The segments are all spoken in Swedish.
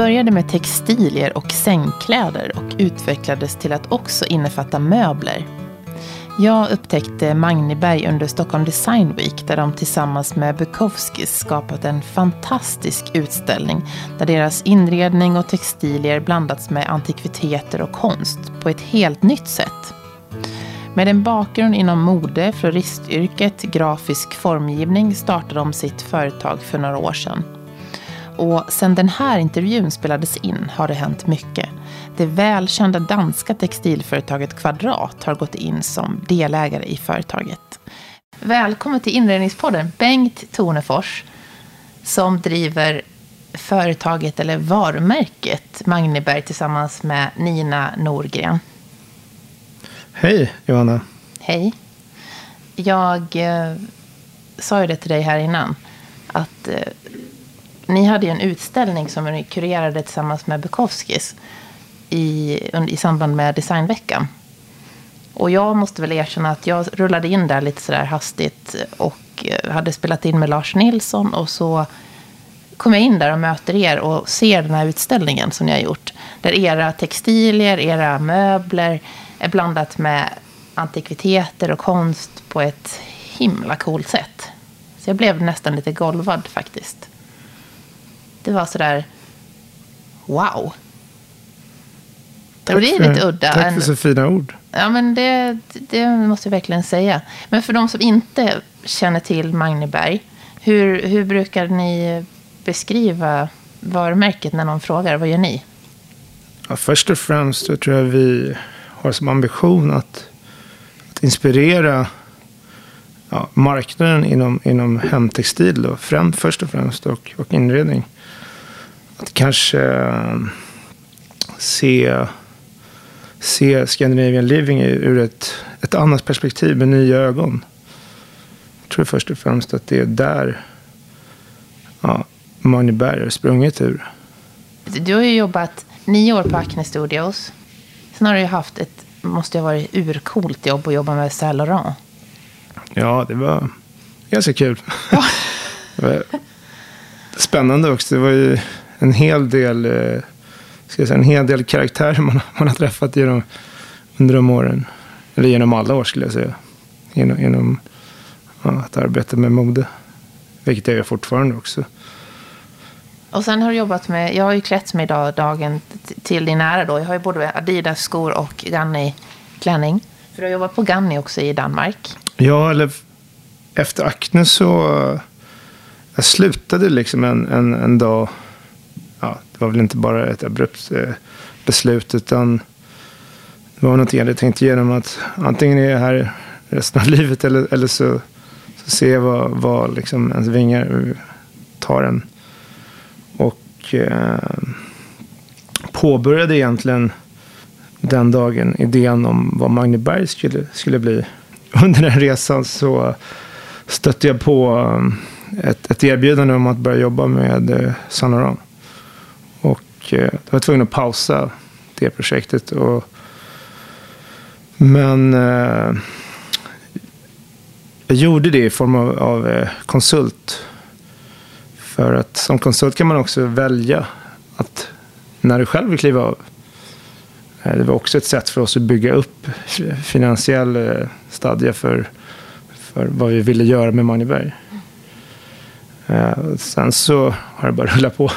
Det började med textilier och sängkläder och utvecklades till att också innefatta möbler. Jag upptäckte Magniberg under Stockholm Design Week där de tillsammans med Bukowskis skapat en fantastisk utställning där deras inredning och textilier blandats med antikviteter och konst på ett helt nytt sätt. Med en bakgrund inom mode, floristyrket, grafisk formgivning startade de sitt företag för några år sedan. Och sedan den här intervjun spelades in har det hänt mycket. Det välkända danska textilföretaget Kvadrat har gått in som delägare i företaget. Välkommen till Inredningspodden, Bengt Tornefors, som driver företaget eller varumärket Magneberg tillsammans med Nina Norgren. Hej Johanna. Hej. Jag eh, sa ju det till dig här innan. Att eh, ni hade ju en utställning som ni kurerade tillsammans med Bukowskis i, i samband med designveckan. Och jag måste väl erkänna att jag rullade in där lite sådär hastigt och eh, hade spelat in med Lars Nilsson och så kom jag in där och möter er och ser den här utställningen som ni har gjort. Där era textilier, era möbler är blandat med antikviteter och konst på ett himla coolt sätt. Så jag blev nästan lite golvad faktiskt. Det var sådär, wow. Tack det är lite udda. Tack för så fina ord. Ja, men det, det måste jag verkligen säga. Men för de som inte känner till Magneberg, hur, hur brukar ni beskriva varumärket när någon frågar? Vad gör ni? Ja, först och främst så tror jag vi har som ambition att, att inspirera ja, marknaden inom, inom hemtextil. Då, främ, först och främst och, och inredning. Att kanske äh, se se Scandinavian Living ur ett, ett annat perspektiv med nya ögon. Jag tror först och främst att det är där ja, Moneyberg är sprunget ur. Du har ju jobbat nio år på Acne Studios. Sen har du ju haft ett, måste ju ha varit urcoolt jobb att jobba med Saint Laurent. Ja, det var ganska kul. Ja. Spännande också. Det var ju en hel del eh, ska säga, en hel del karaktärer man, man har träffat genom, under de åren. Eller genom alla år skulle jag säga. Genom, genom ja, att arbeta med mode. Vilket jag gör fortfarande också. Och sen har du jobbat med, jag har ju klätt mig idag dagen till din ära då. Jag har ju både Adidas skor och Ganni klänning. För du har jobbat på Ganni också i Danmark. Ja, eller efter Acne så jag slutade liksom en, en, en dag ja, det var väl inte bara ett abrupt eh, beslut utan det var någonting jag hade tänkt igenom att antingen är jag här resten av livet eller, eller så, så ser jag vad, vad liksom ens vingar tar en. Och eh, påbörjade egentligen den dagen idén om vad Magneberg skulle, skulle bli. Under den resan så stötte jag på eh, ett, ett erbjudande om att börja jobba med eh, Saint och eh, jag var tvungen att pausa det projektet. Och, men eh, jag gjorde det i form av, av eh, konsult. För att som konsult kan man också välja att när du själv vill kliva av. Eh, det var också ett sätt för oss att bygga upp finansiell eh, stadga för, för vad vi ville göra med Magneberg. Sen så har det bara rullat på.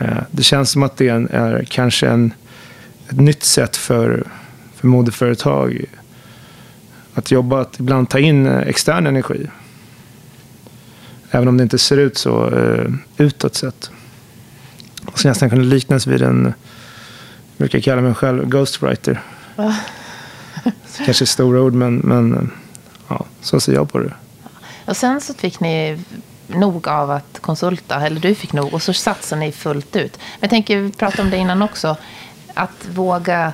Eh, det känns som att det är kanske en, ett nytt sätt för, för modeföretag att jobba, att ibland ta in eh, extern energi. Även om det inte ser ut så uh, utåt sett. Och så nästan kunna liknas vid en, jag brukar kalla mig själv ghostwriter. Ja. kanske stora ord men, men ja, så ser jag på det. Och sen så fick ni nog av att konsulta, eller du fick nog, och så satsar ni fullt ut. Men jag tänker, vi pratade om det innan också, att våga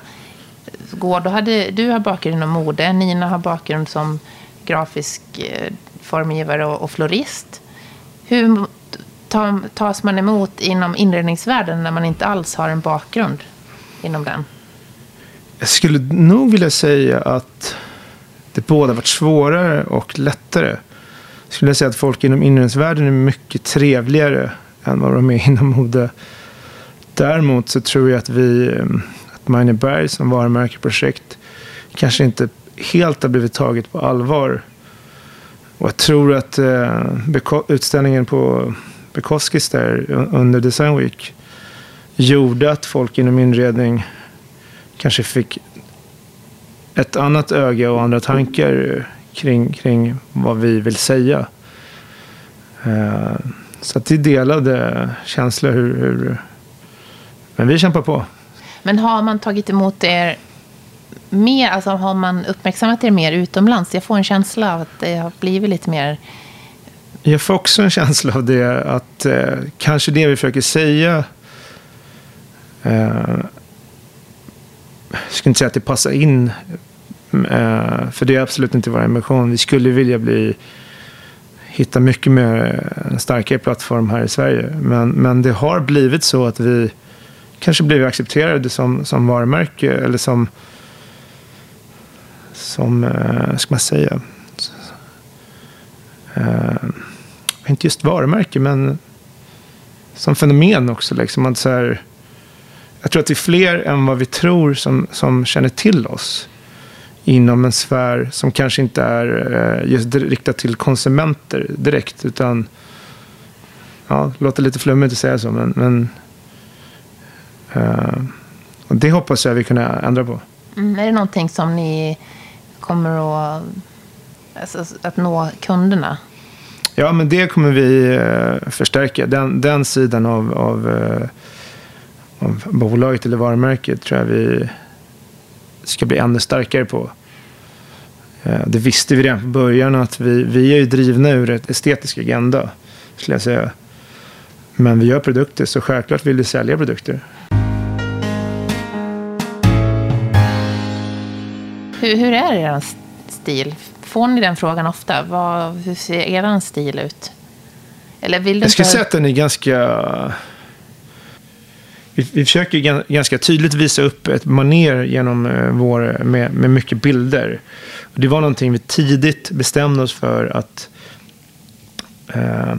gå. Då hade, du har bakgrund inom mode, Nina har bakgrund som grafisk eh, formgivare och, och florist. Hur tas man emot inom inredningsvärlden när man inte alls har en bakgrund inom den? Jag skulle nog vilja säga att det både varit svårare och lättare skulle jag säga att folk inom inredningsvärlden är mycket trevligare än vad de är inom mode. Däremot så tror jag att vi, ehm, att Magneberg som varumärkeprojekt kanske inte helt har blivit taget på allvar. Och jag tror att eh, utställningen på Bukowskis där under Design Week gjorde att folk inom inredning kanske fick ett annat öga och andra tankar eh, kring, kring vad vi vill säga. Uh, så det är delade känslor hur, hur, Men vi kämpar på. Men har man tagit emot er mer, alltså har man uppmärksammat er mer utomlands? Jag får en känsla av att det har blivit lite mer... Jag får också en känsla av det, att eh, kanske det vi försöker säga eh, jag ska inte säga att det passar in, eh, Mm, eh, för det är absolut inte vår ambition. Vi skulle vilja bli, hitta mycket mer en starkare plattform här i Sverige. Men, men det har blivit så att vi kanske blivit accepterade som, som varumärke eller som, som, eh, ska man säga, inte just varumärke, men som fenomen också. Liksom, att så här, jag tror att det är fler än vad vi tror som, som känner till oss inom en sfär som kanske inte är eh, just riktad till konsumenter direkt. Utan, ja, det låter lite flummigt att säga så, men, men uh, det hoppas jag vi kan ändra på. Mm, är det någonting som ni kommer att, alltså, att nå kunderna? Ja, men det kommer vi uh, förstärka. Den, den sidan av, av uh, av bolaget eller varumärket tror jag vi ska bli ännu starkare på. Eh, det visste vi redan från början att vi, vi är ju drivna ur ett estetisk agenda, skulle jag säga. Men vi gör produkter, så självklart vill vi sälja produkter. Hur, hur är er stil? Får ni den frågan ofta? Vad, hur ser er stil ut? Eller vill du jag skulle säga att den är ganska vi, vi försöker ganska tydligt visa upp ett maner genom eh, vår, med, med mycket bilder. Och det var någonting vi tidigt bestämde oss för att eh,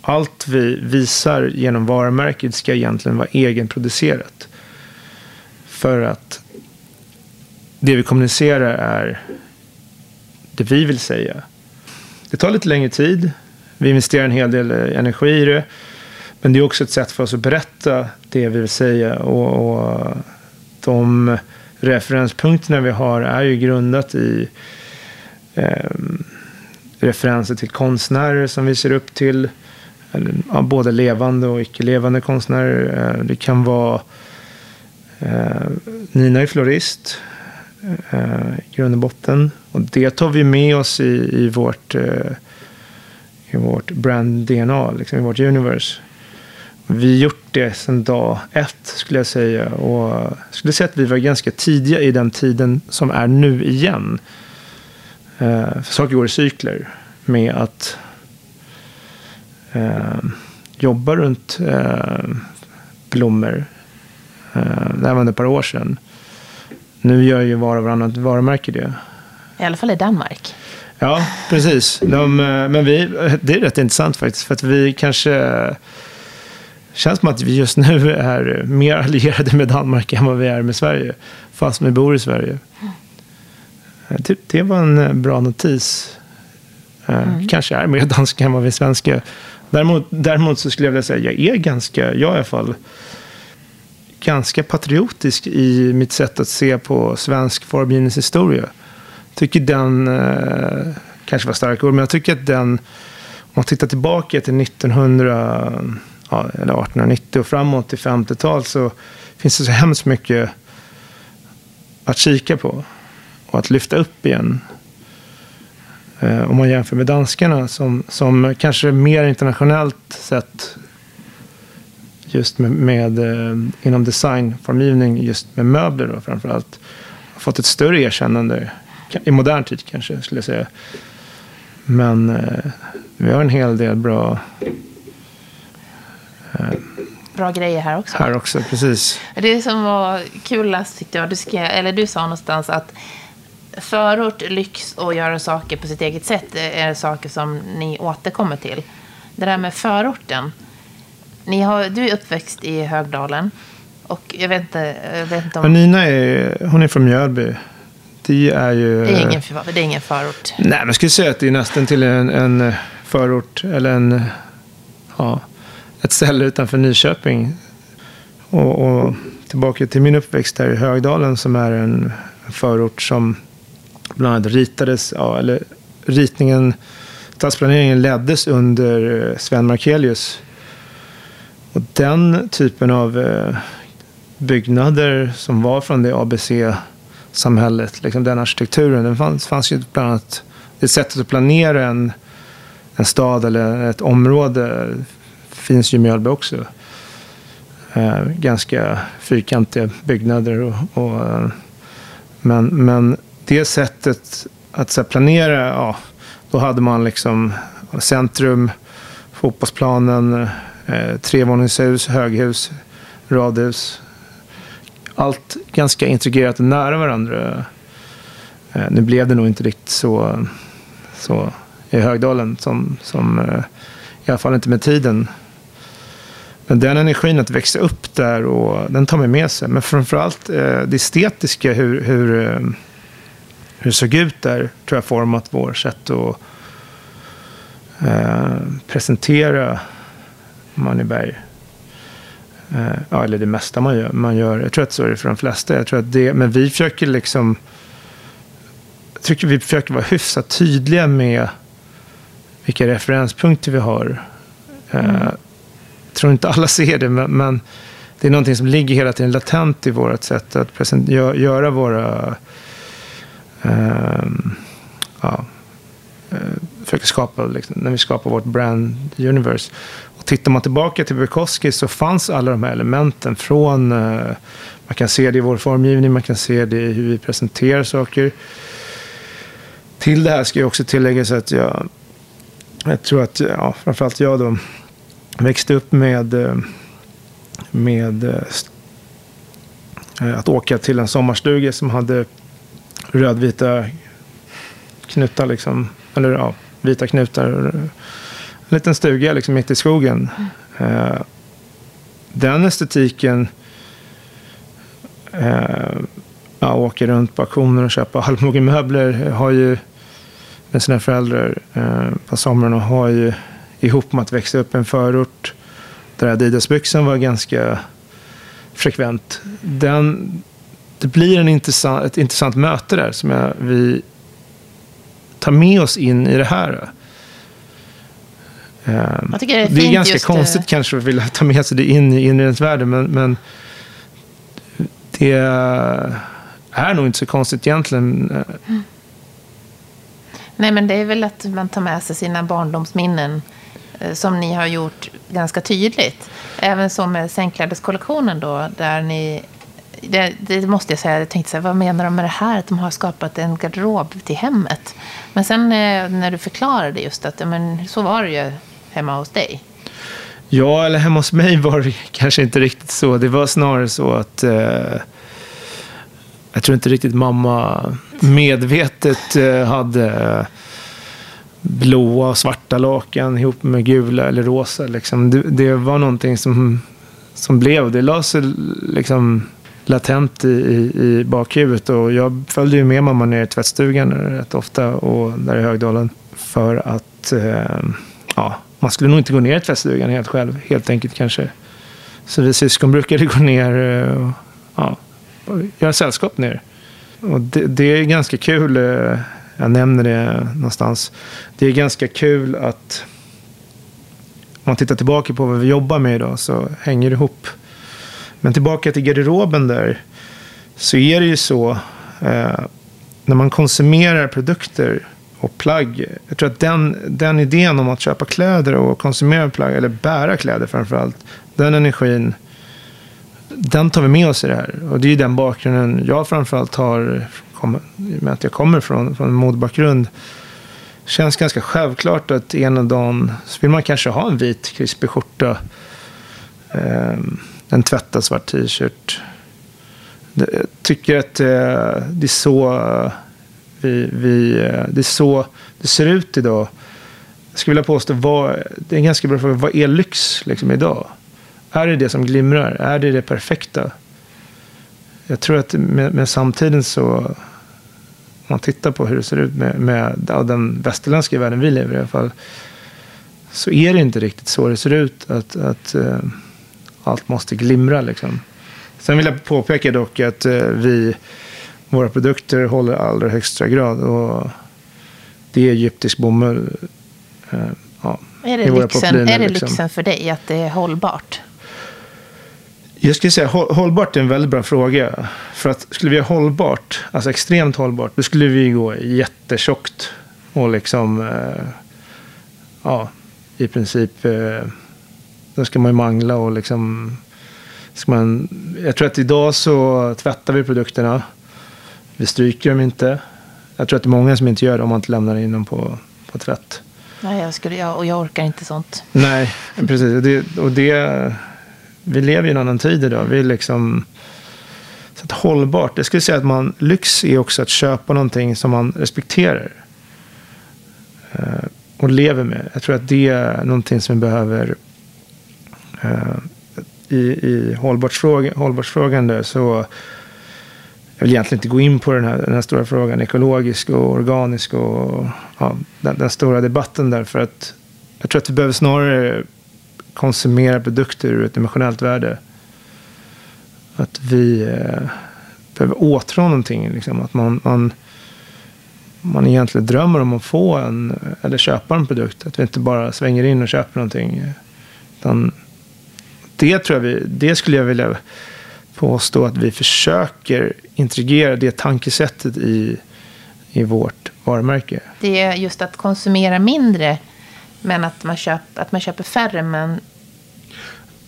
allt vi visar genom varumärket ska egentligen vara egenproducerat. För att det vi kommunicerar är det vi vill säga. Det tar lite längre tid. Vi investerar en hel del eh, energi i det. Men det är också ett sätt för oss att berätta det vi vill säga. Och, och de referenspunkterna vi har är ju grundat i eh, referenser till konstnärer som vi ser upp till. Eller, ja, både levande och icke-levande konstnärer. Eh, det kan vara eh, Nina är florist eh, i grund och botten. Och det tar vi med oss i, i vårt, eh, i vårt brand-DNA, liksom, i vårt universe. Vi gjort det sedan dag ett skulle jag säga. Och jag skulle säga att vi var ganska tidiga i den tiden som är nu igen. Eh, för saker går i cykler med att eh, jobba runt eh, blommor. Eh, det här var ett par år sedan. Nu gör ju var och varannat varumärke det. I alla fall i Danmark. Ja, precis. De, eh, men vi, det är rätt intressant faktiskt. För att vi kanske känns som att vi just nu är mer allierade med Danmark än vad vi är med Sverige. Fast vi bor i Sverige. Det, det var en bra notis. Eh, mm. Kanske är mer danska än vad vi är svenska. Däremot, däremot så skulle jag vilja säga, jag är ganska, jag i alla fall, ganska patriotisk i mitt sätt att se på svensk formgivningshistoria. Tycker den, eh, kanske var starka ord, men jag tycker att den, om man tittar tillbaka till 1900 ja, eller 1890 och framåt till 50-tal så finns det så hemskt mycket att kika på och att lyfta upp igen. Eh, om man jämför med danskarna som, som kanske mer internationellt sett just med, med eh, inom designformgivning, just med möbler då framförallt, har fått ett större erkännande i modern tid kanske skulle jag säga. Men eh, vi har en hel del bra Bra grejer här också. Här också, precis. Det som var kulast tyckte jag, du, skrev, eller du sa någonstans att förort, lyx och göra saker på sitt eget sätt är saker som ni återkommer till. Det där med förorten, ni har, du är uppväxt i Högdalen. Och jag vet inte, jag vet inte om... Men Nina är, hon är från Mjölby. Det är ju... Det är ingen, det är ingen förort. Nej, men jag skulle säga att det är nästan till en, en förort. Eller en... Ja, ett ställe utanför Nyköping. Och, och tillbaka till min uppväxt här i Högdalen som är en förort som bland annat ritades, ja, eller ritningen, stadsplaneringen leddes under eh, Sven Markelius. Och den typen av eh, byggnader som var från det ABC-samhället, liksom den arkitekturen, den fanns, fanns ju bland annat, det sättet att planera en, en stad eller ett område finns ju i Mjölby också. Eh, ganska fyrkantiga byggnader. Och, och, men, men det sättet att så här, planera, ja, då hade man liksom centrum, fotbollsplanen, eh, trevåningshus, höghus, radhus. Allt ganska integrerat och nära varandra. Eh, nu blev det nog inte riktigt så, så i Högdalen som, som eh, i alla fall inte med tiden. Men den energin att växa upp där, och, den tar man med sig. Men framförallt eh, det estetiska, hur, hur, eh, hur det såg ut där, tror jag format vårt sätt att eh, presentera Manneberg. Eh, ja, eller det mesta man gör, man gör. Jag tror att så är det för de flesta. Jag tror att det, men vi försöker liksom... Jag tycker vi försöker vara hyfsat tydliga med vilka referenspunkter vi har. Eh, mm tror inte alla ser det, men, men, det är någonting som ligger hela tiden latent i vårt sätt att present, gö, göra våra... Um, ja, eh, försöka skapa, liksom, när vi skapar vårt brand universe. Och tittar man tillbaka till Bukowski så fanns alla de här elementen från... Uh, man kan se det i vår formgivning, man kan se det i hur vi presenterar saker. Till det här ska jag också tillägga så att jag, jag tror att, ja, framförallt jag då, växte upp med, eh, med eh, att åka till en sommarstuga som hade rödvita knutar, liksom, eller ja, vita knutar. En liten stuga liksom mitt i skogen. Mm. Den estetiken, ja, åka runt på auktioner och köpa allmogemöbler, har ju med sina föräldrar på somrarna har ju ihop med att växa upp i en förort där Adidas-byxan var ganska frekvent. Den, det blir en intressant, ett intressant möte där som jag, vi tar med oss in i det här. Um, det är, det är ganska konstigt det. kanske att vilja ta med sig det in i inredningsvärlden, men, men det är nog inte så konstigt egentligen. Mm. Nej, men det är väl att man tar med sig sina barndomsminnen Eh, Eh, som ni har gjort ganska tydligt. Även så med sängklädeskollektionen då, där ni det, det, måste jag säga. Jag tänkte så här, vad menar de med det här? Att de har skapat en garderob till hemmet. Men sen eh, när du förklarade just att men, så var det ju hemma hos dig. Ja, eller hemma hos mig var det kanske inte riktigt så. Det var snarare så att eh, jag tror inte riktigt mamma medvetet eh, hade eh, blåa och svarta lakan ihop med gula eller rosa. Liksom. Det, det, var någonting som, som blev. Det la sig liksom latent i, i, i bakhuvudet. Och jag följde ju med mamma ner i tvättstugan rätt ofta och där i Högdalen. För att eh, ja, man skulle nog inte gå ner i tvättstugan helt själv. Helt enkelt kanske. Så vi syskon brukade gå ner eh, och ja, göra sällskap ner. Och det, det är ganska kul. Eh, jag nämner det någonstans. Det är ganska kul att om man tittar tillbaka på vad vi jobbar med idag så hänger det ihop. Men tillbaka till garderoben där så är det ju så eh, när man konsumerar produkter och plagg. Jag tror att den, den idén om att köpa kläder och konsumera plagg, eller bära kläder framförallt, den energin, den tar vi med oss i det här. Och det är ju den bakgrunden jag framförallt har kommer, i och med att jag kommer från, från en modebakgrund, känns ganska självklart att ena dagen så vill man kanske ha en vit krispig skjorta, eh, en tvättad svart t-shirt. Jag tycker att eh, det är så eh, vi, vi, eh, det är så det ser ut idag. Jag skulle vilja påstå, vad, det är en ganska bra fråga, vad är lyx liksom, idag? är det det som glimrar? Är det det perfekta? Jag tror att med, med samtiden så, om man tittar på hur det ser ut med, med den västerländska världen vi lever i alla fall, så är det inte riktigt så det ser ut. Att, att uh, allt måste glimra liksom. Sen vill jag påpeka dock att uh, vi, våra produkter håller allra högsta grad. Och det är egyptisk bomull. Uh, ja, är det, lyxen, är det liksom. lyxen för dig att det är hållbart? Jag skulle säga hållbart är en väldigt bra fråga. För att skulle vi ha hållbart, alltså extremt hållbart, då skulle vi gå jättetjockt. Och liksom, eh, ja, i princip, eh, då ska man ju mangla och liksom, ska man, jag tror att idag så tvättar vi produkterna. Vi stryker dem inte. Jag tror att det är många som inte gör det om man inte lämnar in dem på, på tvätt. Nej, jag skulle, jag, och jag orkar inte sånt. Nej, precis. Det, och det vi lever i en annan tid idag. Vi är liksom... Så att hållbart. Jag skulle säga att man, lyx är också att köpa någonting som man respekterar. Eh, och lever med. Jag tror att det är någonting som vi behöver eh, i, i hållbarhetsfrågan, hållbarhetsfrågan där, så jag vill egentligen inte gå in på den här, den här stora frågan, ekologisk och organisk och ja, den, den, stora debatten där. För att jag tror att vi behöver snarare konsumera produkter ur ett emotionellt värde. Att vi eh, behöver åtrå någonting. Liksom. Att man, man, man egentligen drömmer om att få en, eller köpa en produkt. Att vi inte bara svänger in och köper någonting. Utan det, tror jag vi, det skulle jag vilja påstå att vi försöker integrera det tankesättet i, i vårt varumärke. Det är just att konsumera mindre men att man, köp, att man köper färre men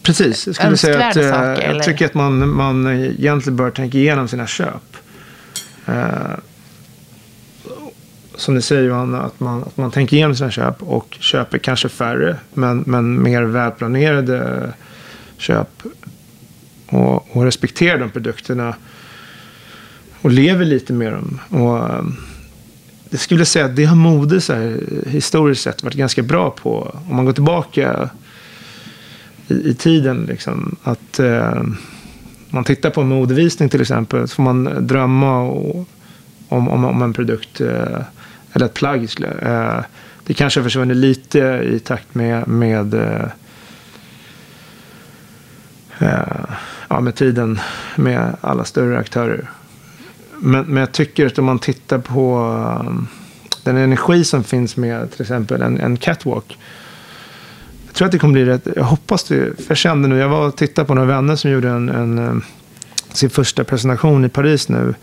Precis, jag skulle säga att eh, saker, jag eller? tycker att man, man egentligen bör tänka igenom sina köp. Eh, som du säger Johanna, att man, att man tänker igenom sina köp och köper kanske färre men, men mer välplanerade köp. Och, och respekterar de produkterna och lever lite med dem. Och, eh, jag skulle säga att det har mode så här, historiskt sett varit ganska bra på. Om man går tillbaka i, i tiden. Liksom, att eh, man tittar på en modevisning till exempel. Så får man drömma och, om, om, om, en produkt eh, eller ett plagg. Eh, det kanske har försvunnit lite i takt med, med eh, eh ja, med tiden med alla större aktörer. Men, men jag tycker att om man tittar på um, den energi som finns med till exempel en, en catwalk. Jag tror att det kommer bli rätt, jag hoppas det, jag kände nu, jag var och tittade på några vänner som gjorde en, en um, sin första presentation i Paris nu.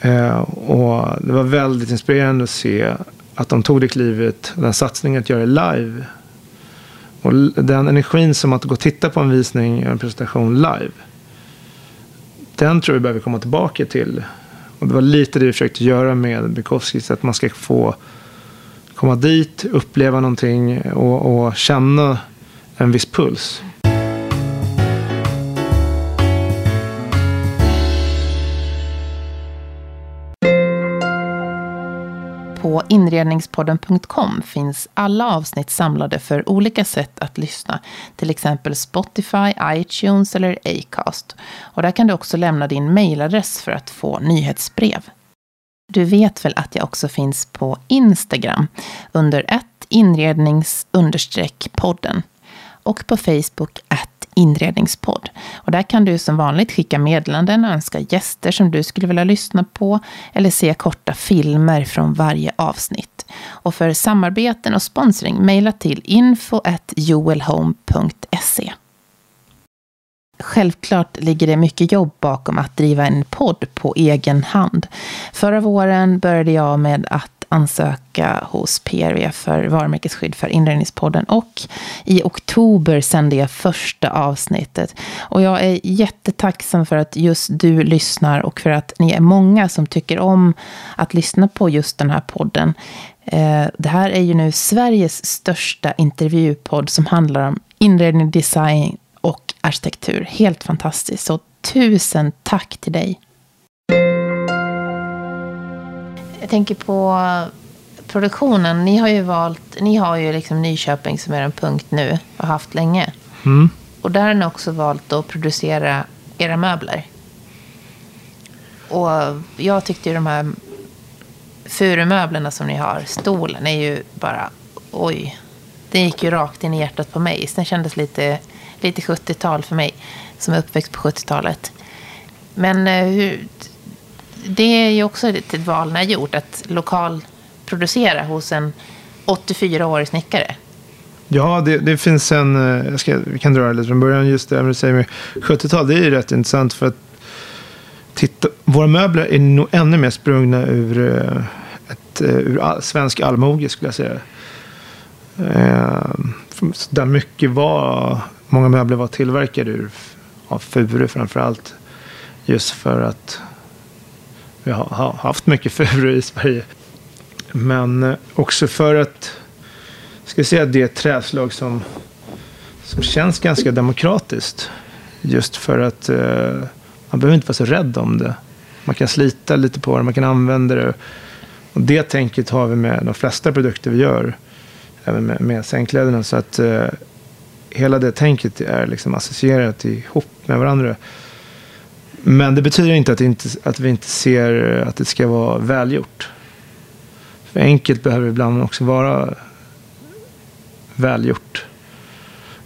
Eh, och det var väldigt inspirerande att se att de tog det klivet, den satsningen att göra det live. Och den energin som att gå och titta på en visning, en presentation live den tror jag vi behöver komma tillbaka till. Och det var lite det vi försökte göra med Bukowskis, att man ska få komma dit, uppleva någonting och, och känna en viss puls. På inredningspodden.com finns alla avsnitt samlade för olika sätt att lyssna. Till exempel Spotify, iTunes eller Acast. Och där kan du också lämna din mejladress för att få nyhetsbrev. Du vet väl att jag också finns på Instagram under ett inrednings podden och på Facebook at inredningspodd. Och där kan du som vanligt skicka meddelanden och önska gäster som du skulle vilja lyssna på eller se korta filmer från varje avsnitt. Och för samarbeten och sponsring mejla till info.joelhome.se. Självklart ligger det mycket jobb bakom att driva en podd på egen hand. Förra våren började jag med att ansöka hos PRV för varumärkesskydd för Inredningspodden. Och i oktober sände jag första avsnittet. Och jag är jättetacksam för att just du lyssnar och för att ni är många som tycker om att lyssna på just den här podden. Eh, det här är ju nu Sveriges största intervjupodd som handlar om inredning, design och arkitektur. Helt fantastiskt. Så tusen tack till dig. Jag tänker på produktionen. Ni har ju valt, ni har ju liksom Nyköping som är en punkt nu och haft länge. Mm. Och där har ni också valt att producera era möbler. Och jag tyckte ju de här furumöblerna som ni har, stolen, är ju bara oj. Den gick ju rakt in i hjärtat på mig. Den kändes lite, lite 70-tal för mig som är uppväxt på 70-talet. Men eh, hur, det är ju också ett val ni har gjort, att lokalproducera hos en 84-årig snickare. Ja, det, det, finns en, eh, jag ska, vi kan dra det lite från början, just det du säger med 70-tal, det är ju rätt intressant för att titta, våra möbler är nog ännu mer sprungna ur, eh, ett, eh, ur svensk allmoge skulle jag säga. Där mycket var, många möbler var tillverkade ur av furu framför allt. Just för att vi har haft mycket furu i Sverige. Men eh, också för att, ska jag säga, det är ett träslag som, som känns ganska demokratiskt. Just för att eh, man behöver inte vara så rädd om det. Man kan slita lite på det, man kan använda det. Och det tänket har vi med de flesta produkter vi gör. Även med, med sängkläderna. Så att eh, hela det tänket är liksom associerat ihop med varandra. Men det betyder inte att, inte att vi inte ser att det ska vara välgjort. För enkelt behöver ibland också vara välgjort.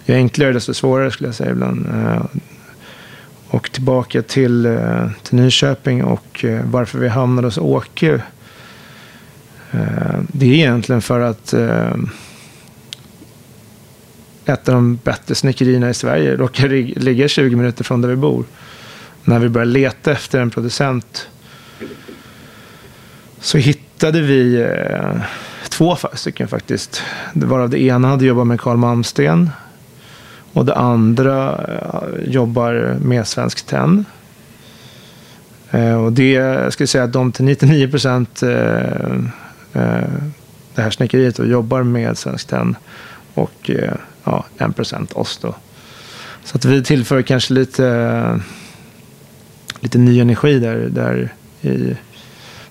Ju enklare desto svårare skulle jag säga ibland. Eh, och tillbaka till, eh, till Nyköping och eh, varför vi hamnade hos Åke. Det är egentligen för att ett av de bättre snickerierna i Sverige råkar ligga 20 minuter från där vi bor. När vi började leta efter en producent så hittade vi eh, två stycken faktiskt. Varav det ena hade jobbat med Carl Malmsten och det andra eh, jobbar med Svensk Tenn. Eh, och det, jag skulle säga att de till 99 procent eh, eh, det här snickeriet och jobbar med Svensk Tenn. Och eh, ja, 1 procent oss då. Så att vi tillför kanske lite, eh, lite ny energi där, där i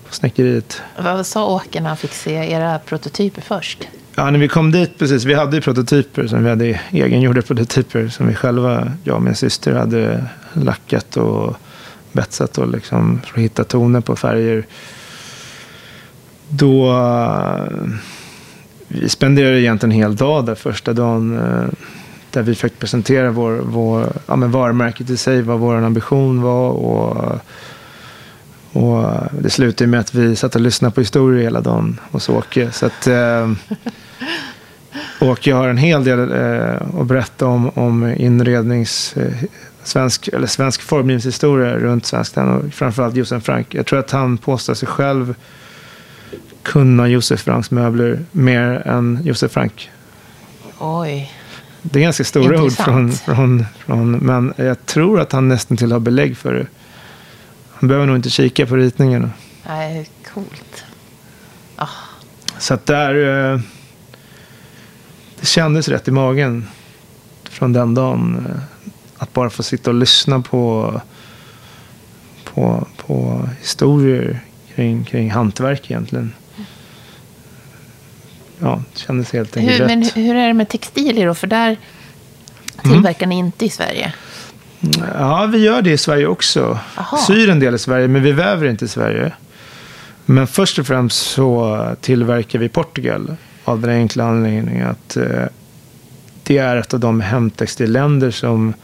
på snickeriet. Vad sa Åke när han fick se era prototyper först? Ja, när vi kom dit, precis, vi hade ju prototyper, som vi hade egengjorda prototyper som vi själva, jag och min syster, hade lackat och betsat och liksom för att hitta toner på färger. Då vi spenderade egentligen en hel dag där första dagen. Där vi försökte presentera vår, vår, ja, men varumärket i sig, vad vår ambition var. Och, och det slutade med att vi satt och lyssnade på historier hela dagen hos Åke. Så att, eh, Åke har en hel del eh, att berätta om, om inrednings... Eh, svensk, eller svensk formgivningshistoria runt Svenskt och framförallt Josef Frank. Jag tror att han påstår sig själv kunna Josef Franks möbler mer än Josef Frank. Oj. Det är ganska stora ord från, från, från, men jag tror att han nästan till har belägg för det. Han behöver nog inte kika på ritningarna. Nej, coolt. Oh. Så att där, eh, det kändes rätt i magen från den dagen. Eh, att bara få sitta och lyssna på, på, på historier kring, kring hantverk egentligen ja, kändes helt enkelt hur, rätt. Men hur är det med textilier då? För där tillverkar mm. ni inte i Sverige. Ja, vi gör det i Sverige också. Aha. Syr en del i Sverige, men vi väver inte i Sverige. Men först och främst så tillverkar vi i Portugal. Av den enkla anledningen att eh, det är ett av de hemtextilländer som,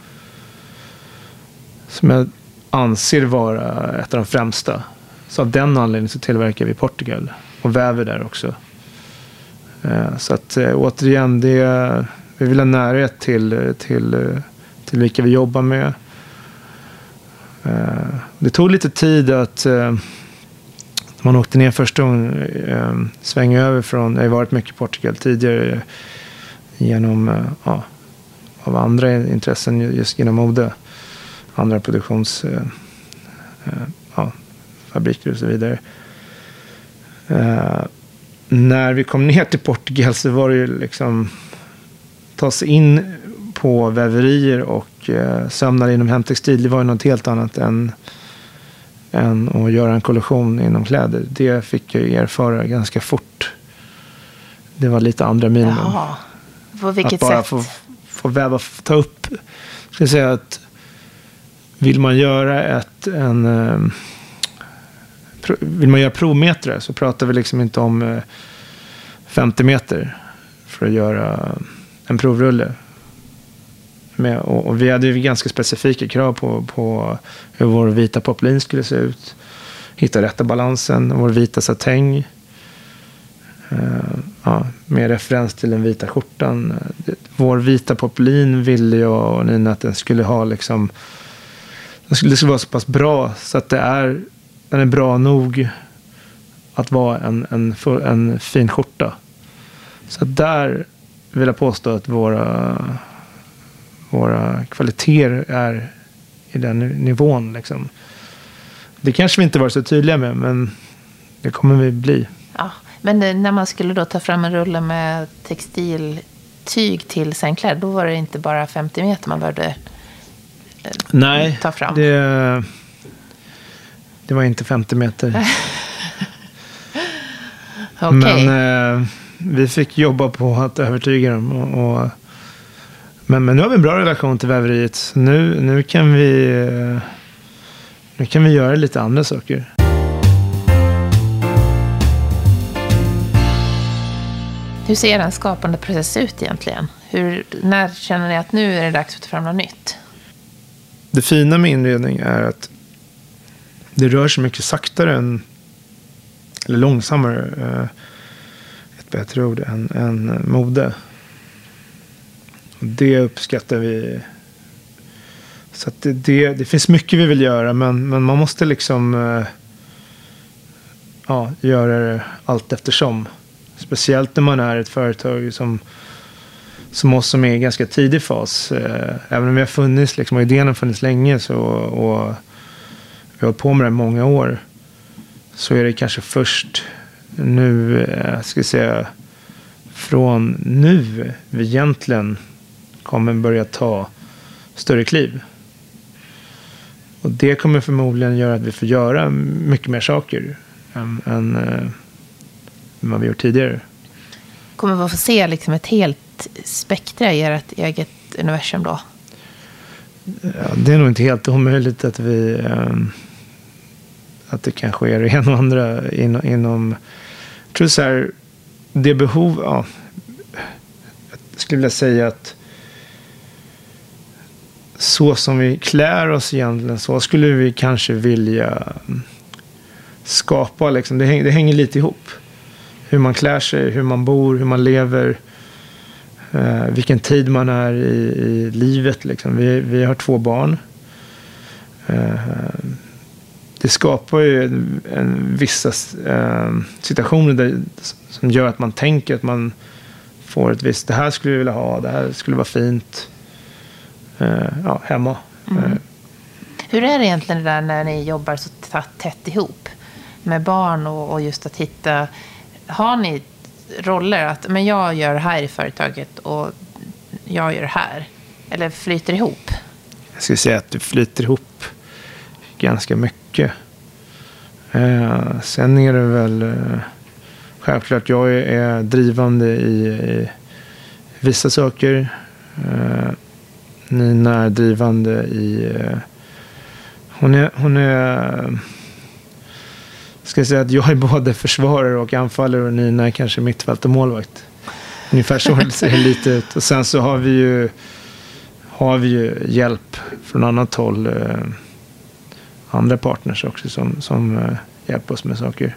som jag anser vara ett av de främsta. Så av den anledningen så tillverkar vi i Portugal och väver där också. Eh, så att eh, återigen, det, vi vill ha närhet till, till, eh, till vilka vi jobbar med. Det tog lite tid att man åkte ner första gången, svänga över från, jag har varit mycket i Portugal tidigare genom, ja, av andra intressen just genom mode. Andra produktions, ja, fabriker och så vidare när vi kom ner till Portugal så var det ju liksom ta sig in på väverier och eh, sömnar inom hemtextil. Det var ju något helt annat än, än att göra en kollektion inom kläder. Det fick jag erfara ganska fort. Det var lite andra minimum. Jaha. På vilket att bara sätt? Få, få väva, ta upp, ska säga att vill man göra ett, en, eh, vill man göra provmetrar så pratar vi liksom inte om eh, 50 meter för att göra en provrulle. Med, och, och, vi hade ju ganska specifika krav på, på hur vår vita poplin skulle se ut. Hitta rätta balansen, vår vita satäng. Uh, ja, med referens till den vita skjortan. Vår vita poplin ville jag och Nina att den skulle ha liksom den skulle, det skulle vara så pass bra så att det är, den är bra nog att vara en, en, en fin skjorta. Så där vill jag påstå att våra, våra kvaliteter är i den nivån. Liksom. Det kanske vi inte varit så tydliga med, men det kommer vi bli. Ja, men när man skulle då ta fram en rulle med textiltyg till sängkläder, då var det inte bara 50 meter man behövde eh, Nej, ta fram? Nej, det, var inte 50 meter. okay. Men... Eh, vi fick jobba på att övertyga dem. Och, och, men, men nu har vi en bra relation till väveriet. Nu, nu, kan vi, nu kan vi göra lite andra saker. Hur ser en skapande process ut egentligen? Hur, när känner ni att nu är det dags att ta fram något nytt? Det fina med inredning är att det rör sig mycket saktare än, eller långsammare eh, bättre ord, än, än mode. Det uppskattar vi. Så det, det, det, finns mycket vi vill göra, men, men man måste liksom eh, ja, göra det allt eftersom. Speciellt när man är ett företag som, som oss som är i ganska tidig fas. Eh, även om vi har funnits, liksom, och idén har funnits länge så, och vi har på med det många år. Så är det kanske först nu, eh, ska jag säga, från nu vi egentligen kommer börja ta större kliv. Och det kommer förmodligen göra att vi får göra mycket mer saker än, än, äh, vad vi gjort tidigare. Kommer vi få se liksom ett helt spektra i ert eget universum då? Ja, det är nog inte helt omöjligt att vi äh, att det kan ske det ena och andra inom, inom jag tror så här, det behov, ja, jag skulle vilja säga att så som vi klär oss egentligen, så skulle vi kanske vilja skapa. Liksom. Det, hänger, det hänger lite ihop. Hur man klär sig, hur man bor, hur man lever. Eh, vilken tid man är i, i livet. Liksom. Vi, vi har två barn. Eh, det skapar ju en, en vissa eh, situationer där, som gör att man tänker att man får ett visst, det här skulle vi vilja ha, det här skulle vara fint eh, ja, hemma. Mm. Eh. Hur är det egentligen det där när ni jobbar så tätt ihop med barn och, och just att hitta, har ni roller att men jag gör det här i företaget och jag gör det här? Eller flyter ihop? Jag skulle säga att det flyter ihop ganska mycket. Eh, sen är det väl eh, självklart, jag är, är drivande i, i, vissa saker. Eh, Nina är drivande i... Eh, hon är... Hon är eh, ska jag säga att jag är både försvarare och anfallare och Nina är kanske mittfält och målvakt. Ungefär så ser det lite ut. Och sen så har vi ju, har vi ju hjälp från annat håll. Eh, andra partners också som, som uh, hjälper oss med saker.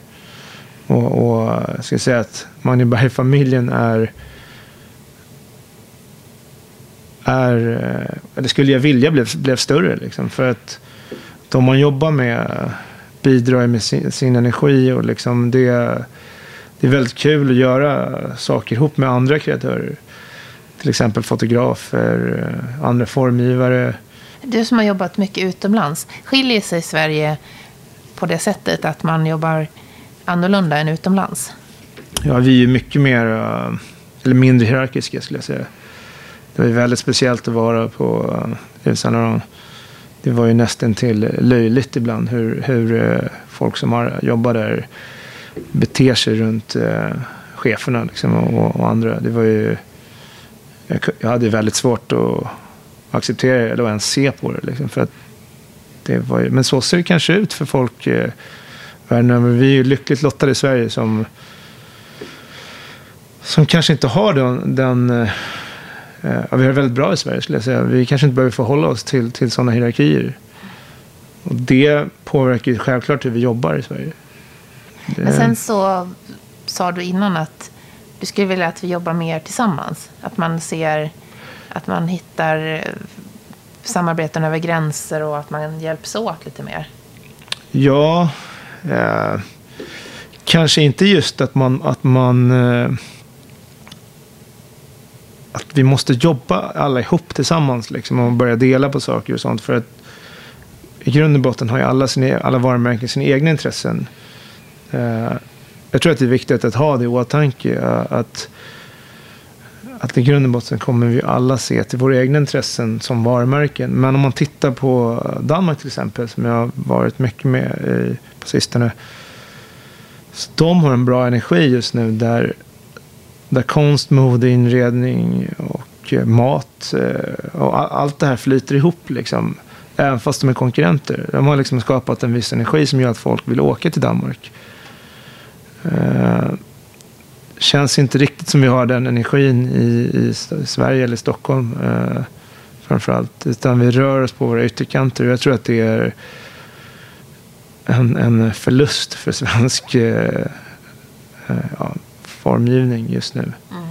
Och, och eh, jag ska säga att Magneberg-familjen är är, eh, eller skulle jag vilja blev, blev större. Liksom, för att de man jobbar med bidrar med sin, sin energi och liksom det, det är väldigt kul att göra saker ihop med andra kreatörer. Till exempel fotografer, andra formgivare. Du som har jobbat mycket utomlands, skiljer sig Sverige på det sättet att man jobbar annorlunda än utomlands? Ja, vi är mycket mer, eh, eller mindre hierarkiska skulle jag säga. Det var väldigt speciellt att vara på uh, Det var ju nästan till löjligt ibland hur, hur eh, folk som har, jobbar där beter sig runt cheferna liksom, och, och, andra. Det var ju jag, jag hade väldigt svårt att acceptera det eller ens se på det. Liksom, för att det var, men så ser det kanske ut för folk eh, världen över. Vi är ju lyckligt lottade i Sverige som, som kanske inte har den... den eh, ja, vi har det väldigt bra i Sverige skulle jag säga. Vi kanske inte behöver förhålla oss till, till sådana hierarkier. Och det påverkar ju självklart hur vi jobbar i Sverige. Det, Men sen så sa du innan att du skulle vilja att vi jobbar mer tillsammans. Att man ser att man hittar eh, samarbeten över gränser och att man hjälps åt lite mer. Ja, eh, kanske inte just att man, att man eh, att vi måste jobba alla ihop tillsammans liksom, och börja dela på saker och sånt. För att i grund och botten har ju alla, sina, alla varumärken sina egna intressen. Eh, jag tror att det är viktigt att ha det i åtanke. Eh, att, att i grund och botten kommer vi alla se till våra egna intressen som varumärken. Men om man tittar på Danmark till exempel, som jag har varit mycket med i på sistone. Så de har en bra energi just nu där, där konst, mode, inredning och eh, mat eh, och allt det här flyter ihop. Liksom. Även fast de är konkurrenter. De har liksom skapat en viss energi som gör att folk vill åka till Danmark. Känns inte riktigt som vi har den energin i, i Sverige eller Stockholm uh, framförallt. Utan vi rör oss på våra ytterkanter. Jag tror att det är en, en förlust för svensk uh, ja, formgivning just nu. Mm.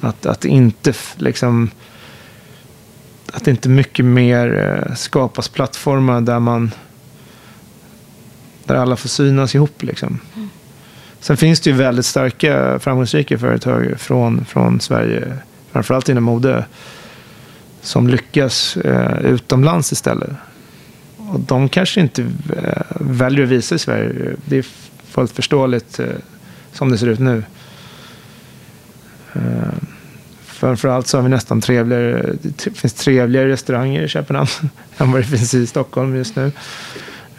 Att, att inte liksom att inte mycket mer skapas plattformar där man där alla får synas ihop. Liksom. Mm. Sen finns det ju väldigt starka framgångsrika företag från, från Sverige, framförallt inom mode, som lyckas eh, utomlands istället. Och de kanske inte eh, väljer att visa i Sverige. Det är fullt förståeligt eh, som det ser ut nu. Eh, framförallt så har vi nästan trevligare, det finns trevligare restauranger i Köpenhamn än vad det finns i Stockholm just nu.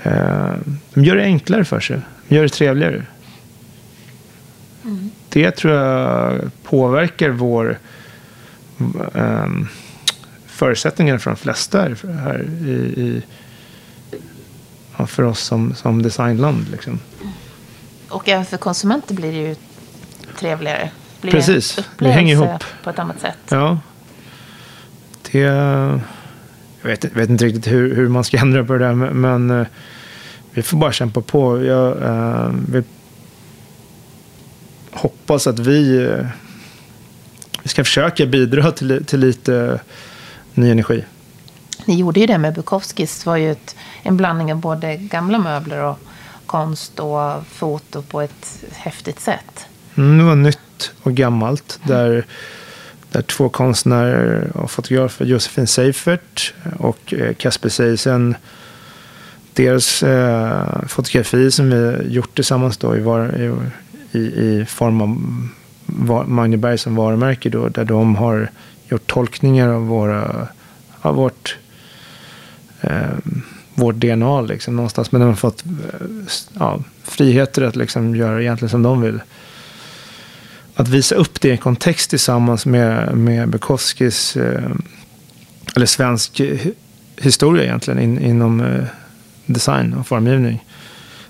Eh, de gör det enklare för sig. De gör det trevligare. Det tror jag påverkar vår um, förutsättningar för de flesta här i, i ja, för oss som, som designland. Liksom. Och även för konsumenter blir det ju trevligare. Blir Precis, det hänger ihop. på ett annat sätt. Ja. Det, jag vet, vet inte riktigt hur, hur, man ska ändra på det där, men, men uh, vi får bara kämpa på. Jag uh, vill hoppas att vi, eh, vi ska försöka bidra till, till lite ny energi. Ni gjorde ju det med Bukowskis. Det var ju ett, en blandning av både gamla möbler och konst och foto på ett häftigt sätt. Mm, det var nytt och gammalt. Där, där två konstnärer och fotografer, Josefin Seifert och eh, Kasper Seisen, deras eh, fotografi som vi gjort tillsammans då i, var, i i, i form av Magneberg som varumärke då, där de har gjort tolkningar av, våra, av vårt, eh, vårt DNA liksom, någonstans. Men de har fått eh, ja, friheter att liksom göra egentligen som de vill. Att visa upp det i en kontext tillsammans med, med Bukowskis, eh, eller svensk historia egentligen in, inom eh, design och formgivning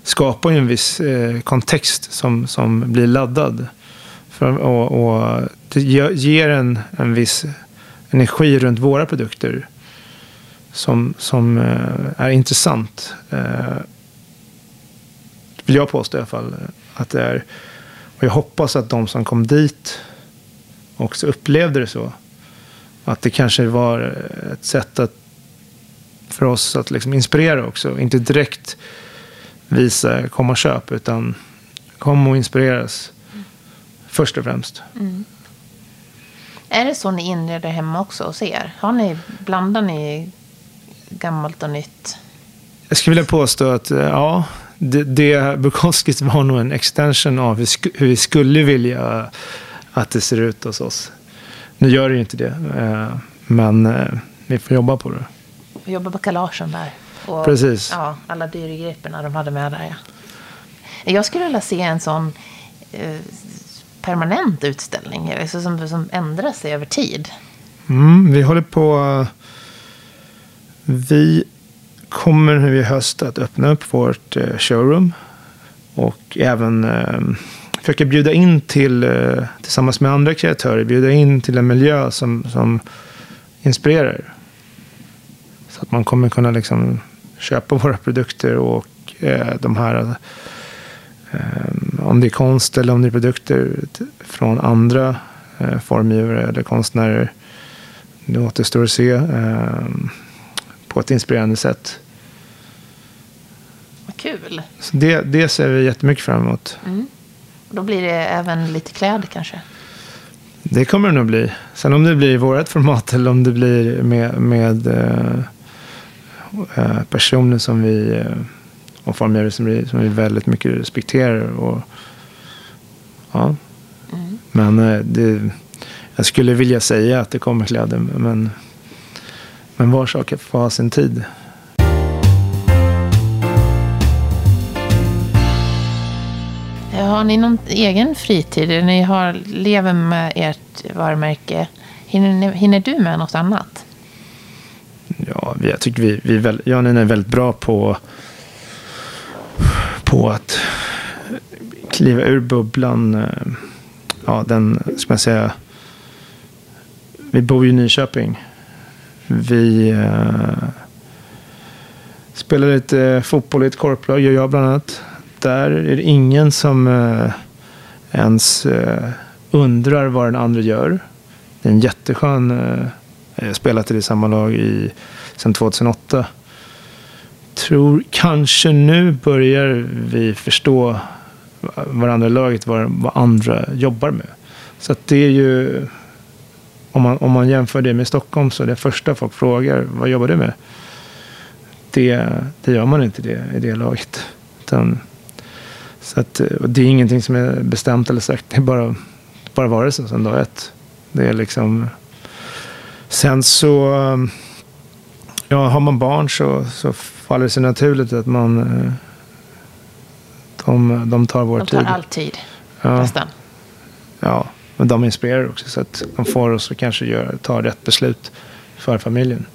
skapar ju en viss eh, kontext som, som blir laddad. För, och, och det ger en, en viss energi runt våra produkter som, som eh, är intressant. Eh, vill jag påstå i alla fall eh, att det är. Och jag hoppas att de som kom dit också upplevde det så. Att det kanske var ett sätt att, för oss att liksom inspirera också. Inte direkt visa kom och köp. Utan kom och inspireras. Mm. Först och främst. Mm. Är det så ni inreder hemma också hos er? Har ni, blandar ni gammalt och nytt? Jag skulle vilja påstå att eh, ja, det, det Bukowskis var nog en extension av hur, hur vi skulle vilja att det ser ut hos oss. Nu gör det ju inte det, eh, men eh, vi får jobba på det. Vi jobbar på kalasen där. Och, Precis. Ja, alla dyrgreppen de hade med där. Ja. Jag skulle vilja se en sån eh, permanent utställning alltså som, som ändrar sig över tid. Mm, vi håller på... Vi kommer nu i höst att öppna upp vårt eh, showroom. Och även eh, försöka bjuda in till, eh, tillsammans med andra kreatörer, bjuda in till en miljö som, som inspirerar. Så att man kommer kunna liksom köpa våra produkter och eh, de här eh, om det är konst eller om det är produkter från andra eh, formgivare eller konstnärer. Det återstår att se på ett inspirerande sätt. Kul. Så det, det ser vi jättemycket fram emot. Mm. Då blir det även lite kläder kanske? Det kommer det nog bli. Sen om det blir i vårt format eller om det blir med, med personer som vi eh, och formgivare som vi, som vi väldigt mycket respekterar. Och, ja. Mm. Men eh, det, jag skulle vilja säga att det kommer kläder. Men, men var sak får ha sin tid. Har ni någon egen fritid? Ni har, lever med ert varumärke. Hinner, hinner du med något annat? Ja, jag tycker vi, vi väl, jag och Nina är väldigt bra på, på att kliva ur bubblan. Eh, ja, den, ska man säga, vi bor ju i Nyköping. Vi eh, spelar lite fotboll i ett korplag, gör jag bland annat där är det ingen som eh, ens eh, undrar vad den andra gör. Det är en jätteskön... Eh, jag har spelat i det samma lag i, sedan 2008. Tror kanske nu börjar vi förstå varandra i laget, vad, vad andra jobbar med. Så att det är ju... Om man, om man jämför det med Stockholm så är det första folk frågar, vad jobbar du med? Det, det gör man inte det, i det laget. Utan så att, det är ingenting som är bestämt eller sagt. Det är bara, bara varelsen sedan dag ett. Det är liksom... Sen så... Ja, har man barn så, så faller det sig naturligt att man... Eh, de, de tar vår tid. De tar tid. all tid, ja. nästan. Ja, men de inspirerar också. Så att de får oss att kanske göra, ta rätt beslut för familjen.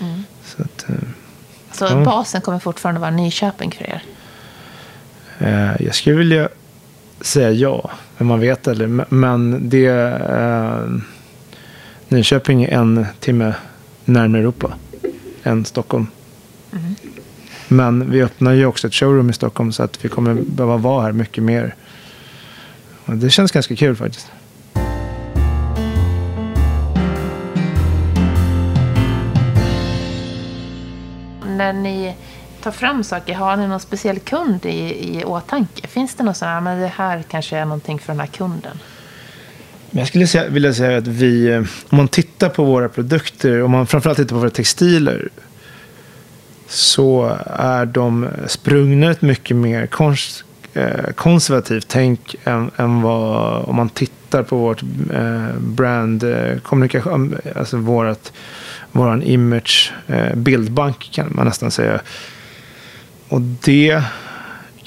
Mm. Så, att, eh, så ja. basen kommer fortfarande vara Nyköping för er? Eh, jag skulle vilja säga ja, men man vet aldrig. Men det... Eh, Nyköping är en timme närmare Europa än Stockholm. Mm. Men vi öppnar ju också ett showroom i Stockholm så att vi kommer behöva vara här mycket mer. Och det känns ganska kul faktiskt. När ni tar fram saker? Har ni någon speciell kund i, i åtanke? Finns det något här, men det här kanske är någonting för den här kunden? Jag skulle säga, vilja säga att vi, eh, om man tittar på våra produkter, om man framförallt tittar på våra textiler, så är de sprungna ett mycket mer kons, eh, konservativt tänk än, än vad, om man tittar på vårt eh, brand, eh, kommunikation, alltså vårat, våran image, eh, bildbank kan man nästan säga. Och det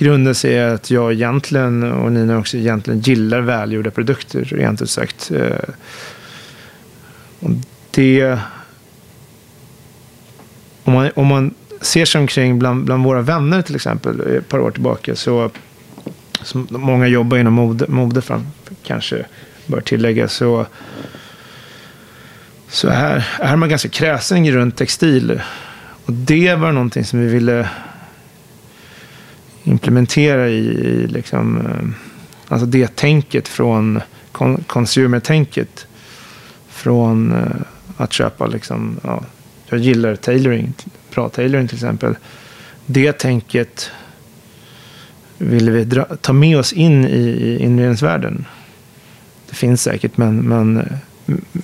Grunden sig att jag egentligen, och Nina också egentligen, gillar välgjorda produkter, rent ut sagt. Eh, och det... Om man, om man ser sig omkring bland, bland våra vänner till exempel, ett par år tillbaka, så som många jobbar inom mode, mode fram, kanske bör tillägga, så, så är, är man ganska kräsen runt textil. Och det var någonting som vi ville implementera i, i liksom, eh, alltså det tänket från consumer-tänket. Från eh, att köpa liksom, ja, jag gillar tailoring, bra tailoring till exempel. Det tänket ville vi dra, ta med oss in i, i inredningsvärlden. Det finns säkert, men, men,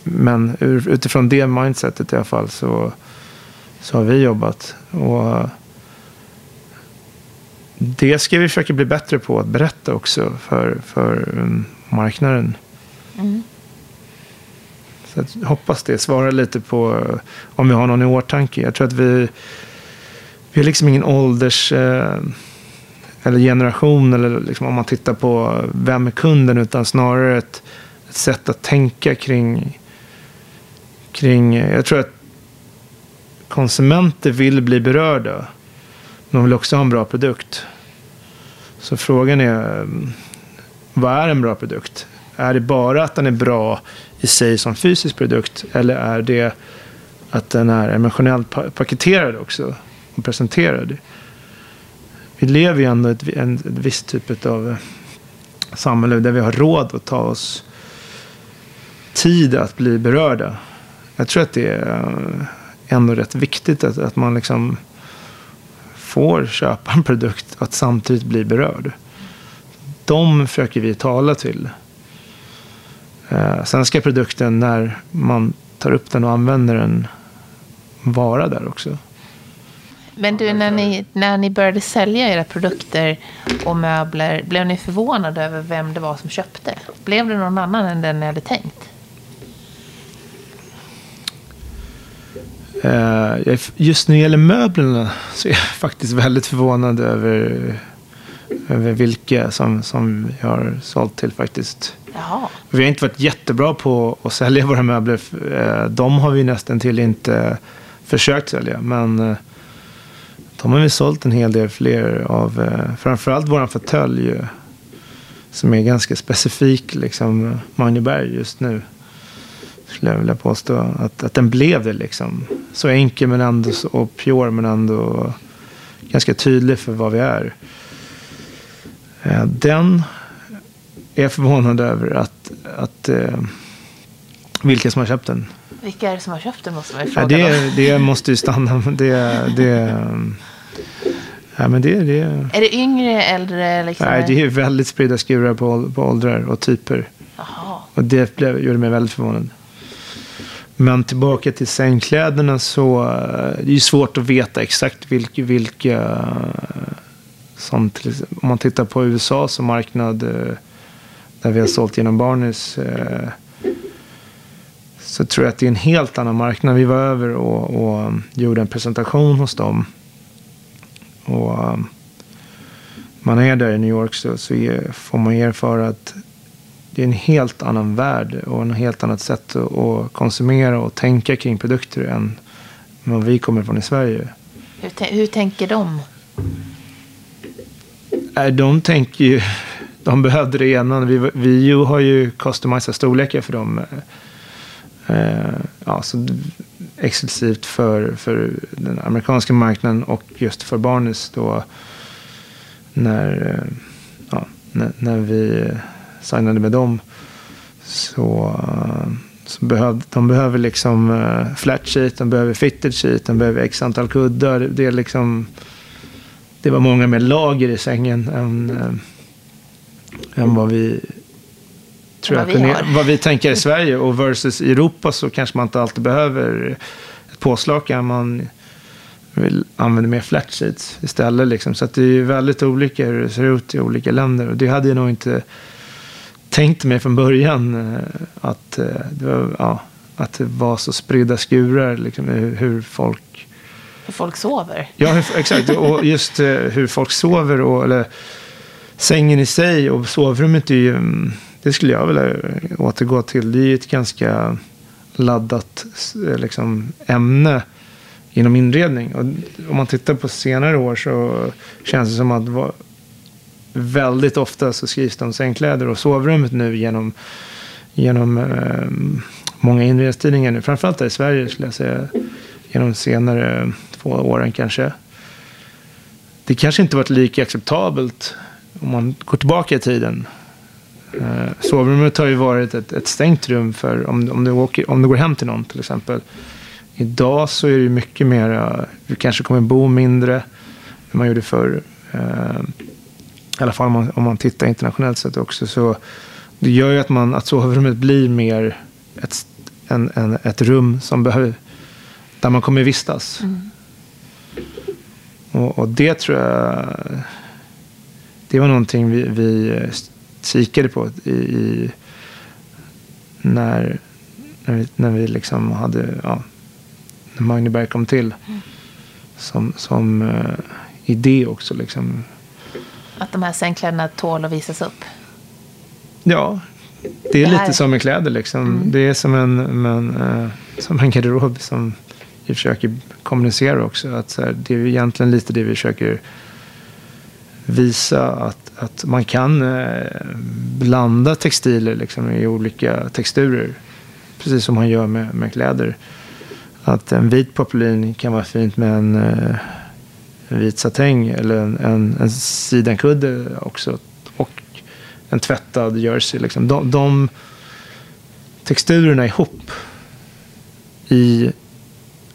men utifrån det mindsetet i alla fall så, så har vi jobbat. Och det ska vi försöka bli bättre på att berätta också för, för um, marknaden. Mm. Så jag hoppas det svarar lite på uh, om vi har någon i åtanke. Jag tror att vi, vi har liksom ingen ålders uh, eller generation eller liksom om man tittar på vem är kunden utan snarare ett, ett sätt att tänka kring kring, jag tror att konsumenter vill bli berörda. De vill också ha en bra produkt. Så frågan är, ehm, vad är en bra produkt? Är det bara att den är bra i sig som fysisk produkt? Eller är det att den är emotionellt paketerad också och presenterad? Vi lever ju ändå i ett, en, ett visst typ av eh, samhälle där vi har råd att ta oss tid att bli berörda. Jag tror att det är eh, ändå rätt viktigt att, att man liksom får köpa en produkt att samtidigt bli berörd. De försöker vi tala till. Eh, sen ska produkten, när man tar upp den och använder den, vara där också. Men du, när ni, när ni började sälja era produkter och möbler, blev ni förvånade över vem det var som köpte? Blev det någon annan än den ni hade tänkt? Just när det gäller möblerna så är jag faktiskt väldigt förvånad över, över vilka som, som jag har sålt till faktiskt. Jaha. Vi har inte varit jättebra på att sälja våra möbler. Uh, de har vi nästan till inte försökt sälja. Men uh, de har vi sålt en hel del fler av. Framförallt vår fåtölj som är ganska specifik, liksom Magneberg just nu skulle jag vilja påstå. Att, att den blev det liksom. Så enkel men ändå så, och pure men ändå ganska tydlig för vad vi är. Eh, den är förvånad över att, att eh, vilka som har köpt den. Vilka är det som har köpt den måste man ju fråga. Ja, det, det måste ju stanna. Det, det, ja, men det, det, är det yngre, äldre? Liksom? Nej, det är väldigt spridda skurar på, på åldrar och typer. Jaha. Och det blev, gjorde mig väldigt förvånad. Men tillbaka till sängkläderna så eh, det är svårt att veta exakt vilka, vilka eh, som till, om man tittar på USA som marknad eh, där vi har sålt genom Barnis, så tror jag att det är en helt annan marknad. Vi var över och, och gjorde en presentation hos dem. Och man är där i New York så, så får man erfara att det är en helt annan värld och en helt annat sätt att, konsumera och tänka kring produkter än vad vi kommer från i Sverige. Hur, hur tänker de? De tänker ju, de behövde det ena. Vi, vi har ju customiserat storlekar för dem. Eh, ja, så exklusivt för, för den amerikanska marknaden och just för Barnes då. När, eh, ja, när, när vi signade med dem. Så, så behöv, de behöver liksom uh, flat sheet, de behöver fitted sheet, de behöver x antal kuddar. Det, är liksom, det var många mer lager i sängen än, uh, än vad vi tror vad, jag vi vad vi tänker i Sverige. Och versus i Europa så kanske man inte alltid behöver ett påslakan. Man vill använda mer flat sheets istället. Liksom. Så det är väldigt olika hur det ser ut i olika länder. Och det hade jag nog inte tänkte mig från början eh, att, eh, det var, ja, att det var så spridda skurar. Liksom, hur folk... Hur folk sover. Ja, hur, exakt. Och just eh, hur folk sover. Och, eller, sängen i sig och sovrummet är ju... Mm, det skulle jag vilja återgå till. Det är ju ett ganska laddat liksom, ämne inom inredning. Och om man tittar på senare år så känns det som att väldigt ofta så skrivs det om sängkläder och sovrummet nu genom, genom eh, många inredningstidningar nu. Framförallt här i Sverige skulle jag säga. Genom senare två åren kanske. Det kanske inte varit lika acceptabelt om man går tillbaka i tiden. Eh, sovrummet har ju varit ett, ett stängt rum för om, om, du åker, om du går hem till någon till exempel. Idag så är det mycket mer, du kanske kommer bo mindre än man gjorde förr. Eh, i alla fall om man, om man tittar internationellt sett också, så det gör ju att, man, att sovrummet blir mer ett, en, en, ett rum som behöver, där man kommer vistas. Mm. Och, och, det tror jag, det var någonting vi, vi kikade på i, i när, när vi, när vi liksom hade, ja, när Magneberg kom till. Mm. Som, som uh, idé också liksom. Att de här sängkläderna tål att visas upp? Ja, det är Det lite som med kläder liksom. Mm. Det är som en, en, eh, som en garderob som vi försöker kommunicera också. Att så här, det är egentligen lite det vi försöker visa. Att, att man kan eh, blanda textiler liksom, i olika texturer. Precis som man gör med, med kläder. Att en vit poplin kan vara fint med en, eh, en vit satäng eller en, en, en sidenkudde också. Och en tvättad jersey. Liksom. De, de texturerna ihop i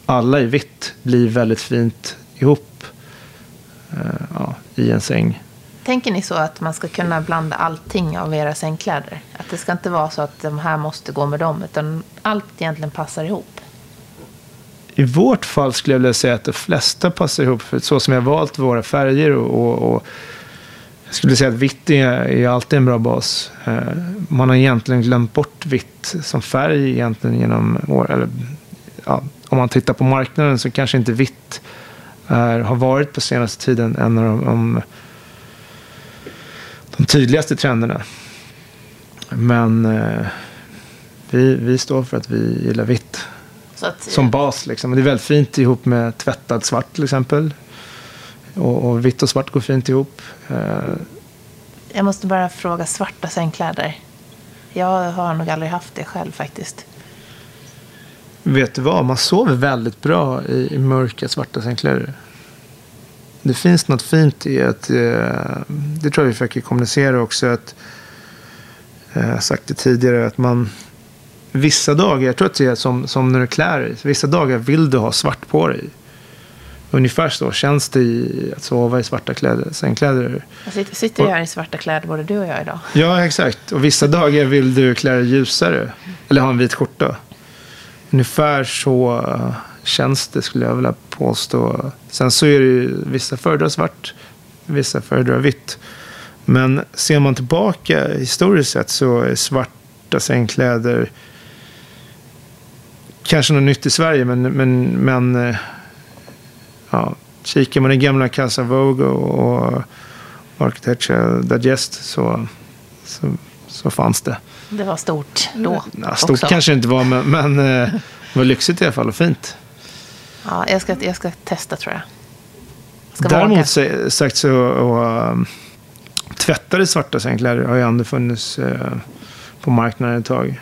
alla i vitt blir väldigt fint ihop eh, ja, i en säng. Tänker ni så att man ska kunna blanda allting av era sängkläder? Att det ska inte vara så att de här måste gå med dem, utan allt egentligen passar ihop? I vårt fall skulle jag vilja säga att de flesta passar ihop. För så som jag har valt våra färger och, och, och jag skulle säga att vitt är, är alltid en bra bas. Eh, Man har egentligen glömt bort vitt som färg egentligen genom år. Eller, ja, om man tittar på marknaden så kanske inte vitt är, har varit på senaste tiden en av de, de, de tydligaste trenderna. Men eh, vi, vi står för att vi gillar vitt att, som bas. Liksom. Det är väldigt fint ihop med tvättad svart till exempel. Och, och vitt och svart går fint ihop. Eh, Jag måste bara fråga svarta sängkläder. Jag har nog aldrig haft det själv faktiskt. vet du vad? Man sover väldigt bra i, i mörka svarta sängkläder. Det finns något fint i att, eh, det tror jag vi försöker kommunicera också, att, eh, jag har sagt det tidigare, att man vissa dagar, jag tror att det är som, som när du klär dig, vissa dagar vill du ha svart på dig. Ungefär så känns det i att sova i svarta kläder, sängkläder. Jag sitter, sitter ju här i svarta kläder, både du och jag idag. Ja, exakt. Och vissa dagar vill du klä dig ljusare. Eller ha en vit skjorta. Ungefär så eh, känns det skulle jag vilja påstå. Sen så är det ju, vissa föredrar svart, vissa föredrar vitt. Men ser man tillbaka historiskt sett så är svarta sängkläder kanske något nytt i Sverige, men, men, men eh, ja, kikar man i gamla Casa Vogue och, Architecture Digest så, så, så fanns det. Det var stort då Ja, stort också. kanske det inte var, men, men eh, det var lyxigt i alla fall och fint. Ja, jag, ska, jag ska testa tror jag. Ska våga. Däremot så- sagt så och, um, tvättade svarta sängkläder har ju ändå funnits eh, på marknaden ett tag.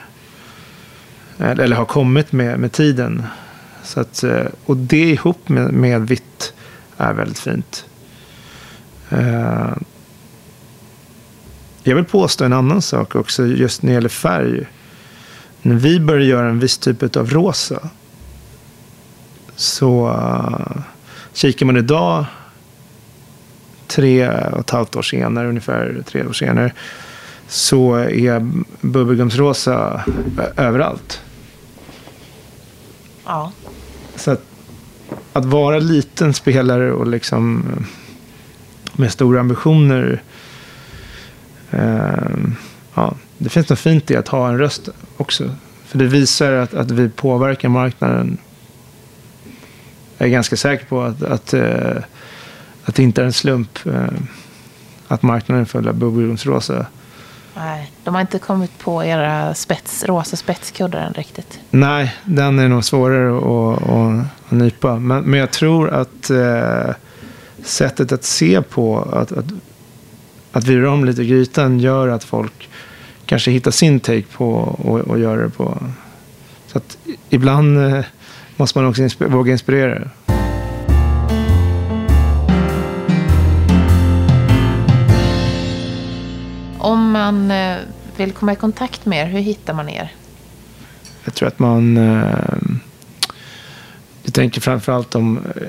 Eh, eller, har kommit med, med tiden. Så att, eh, och det ihop med, med vitt är väldigt fint. Eh, jag vill påstå en annan sak också just när det gäller färg. När vi började göra en viss typ av rosa så kikar man idag tre och ett halvt år senare, ungefär tre år senare, så är bubbelgumsrosa överallt. Ja, Så att, att vara liten spelare och liksom eh, med stora ambitioner. Eh, ja, det finns något fint i att ha en röst också. För det visar att, att vi påverkar marknaden. Jag är ganska säker på att, att, eh, att det inte är en slump eh, att marknaden följer bubbelgumsrosa nej. De har inte kommit på era spets, rosa spetskuddar än riktigt. Nej, den är nog svårare att, att, att nypa. Men, men jag tror att eh, sättet att se på, att, att, att vira om lite i grytan gör att folk kanske hittar sin take på och, och gör det på. Så att ibland eh, måste man också insp- våga inspirera. Om man eh, vill komma i kontakt med er, hur hittar man er? Jag tror att man... Eh, jag tänker framförallt om, eh,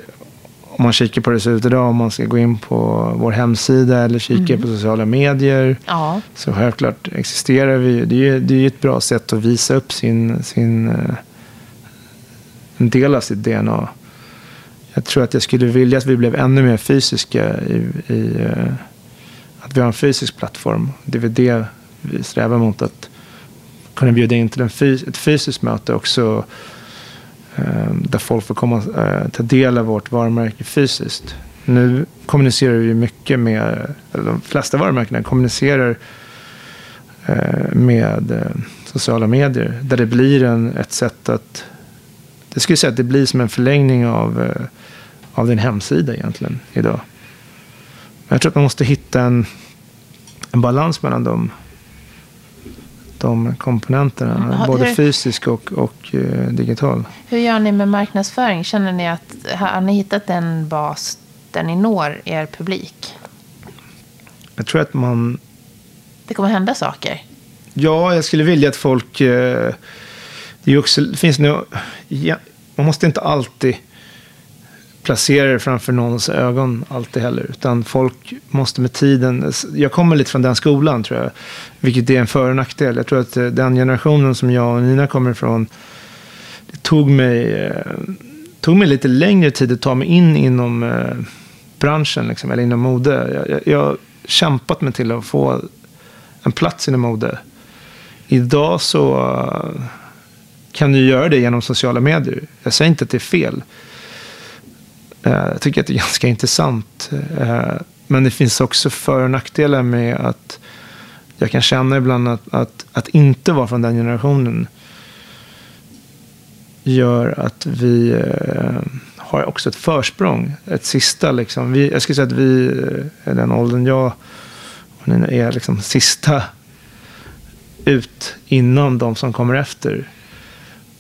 om man kikar på hur det ser ut idag, om man ska gå in på vår hemsida eller kika på sociala medier. Ja, Så självklart existerar vi. Det är ju det är ett bra sätt att visa upp sin, sin eh, en del av sitt DNA. Jag tror att jag skulle vilja att vi blev ännu mer fysiska i, i eh, vi har en fysisk plattform. Det är väl det vi strävar mot. Att kunna bjuda in till en fys- ett fysiskt möte också. eh, Där folk får komma eh, ta del av vårt varumärke fysiskt. Nu kommunicerar vi mycket med, eller de flesta varumärkena kommunicerar eh, med eh, sociala medier. Där det blir en, ett sätt att... Det skulle säga att det blir som en förlängning av, eh, av din hemsida egentligen idag. Jag tror att man måste hitta en, en balans mellan dem de komponenterna. Mm. Både Hur- fysisk och, och eh, digital. Hur gör ni med marknadsföring? Känner ni att har ni hittat en bas där ni når er publik? Jag tror att man... Det kommer hända saker. Ja, jag skulle vilja att folk... Eh, det också, det finns nu, ja, man måste inte alltid placera det framför någons ögon alltid heller. Utan folk måste med tiden... Jag kommer lite från den skolan tror jag. Vilket är en för och nackdel. Jag tror att eh, den generationen som jag och Nina kommer ifrån. Det tog mig, eh, tog mig lite längre tid att ta mig in inom eh, branschen. Liksom, eller inom mode. Jag, jag, jag har kämpat mig till att få en plats inom mode. Idag så eh, kan du göra det genom sociala medier. Jag säger inte att det är fel. Eh, jag tycker att det är ganska intressant. Eh, men det finns också för och nackdelar med att jag kan känna ibland att, att, att inte vara från den generationen gör att vi eh, har också ett försprång. Ett sista liksom. Vi, jag skulle säga att vi är den åldern jag och Nina är liksom sista ut innan de som kommer efter.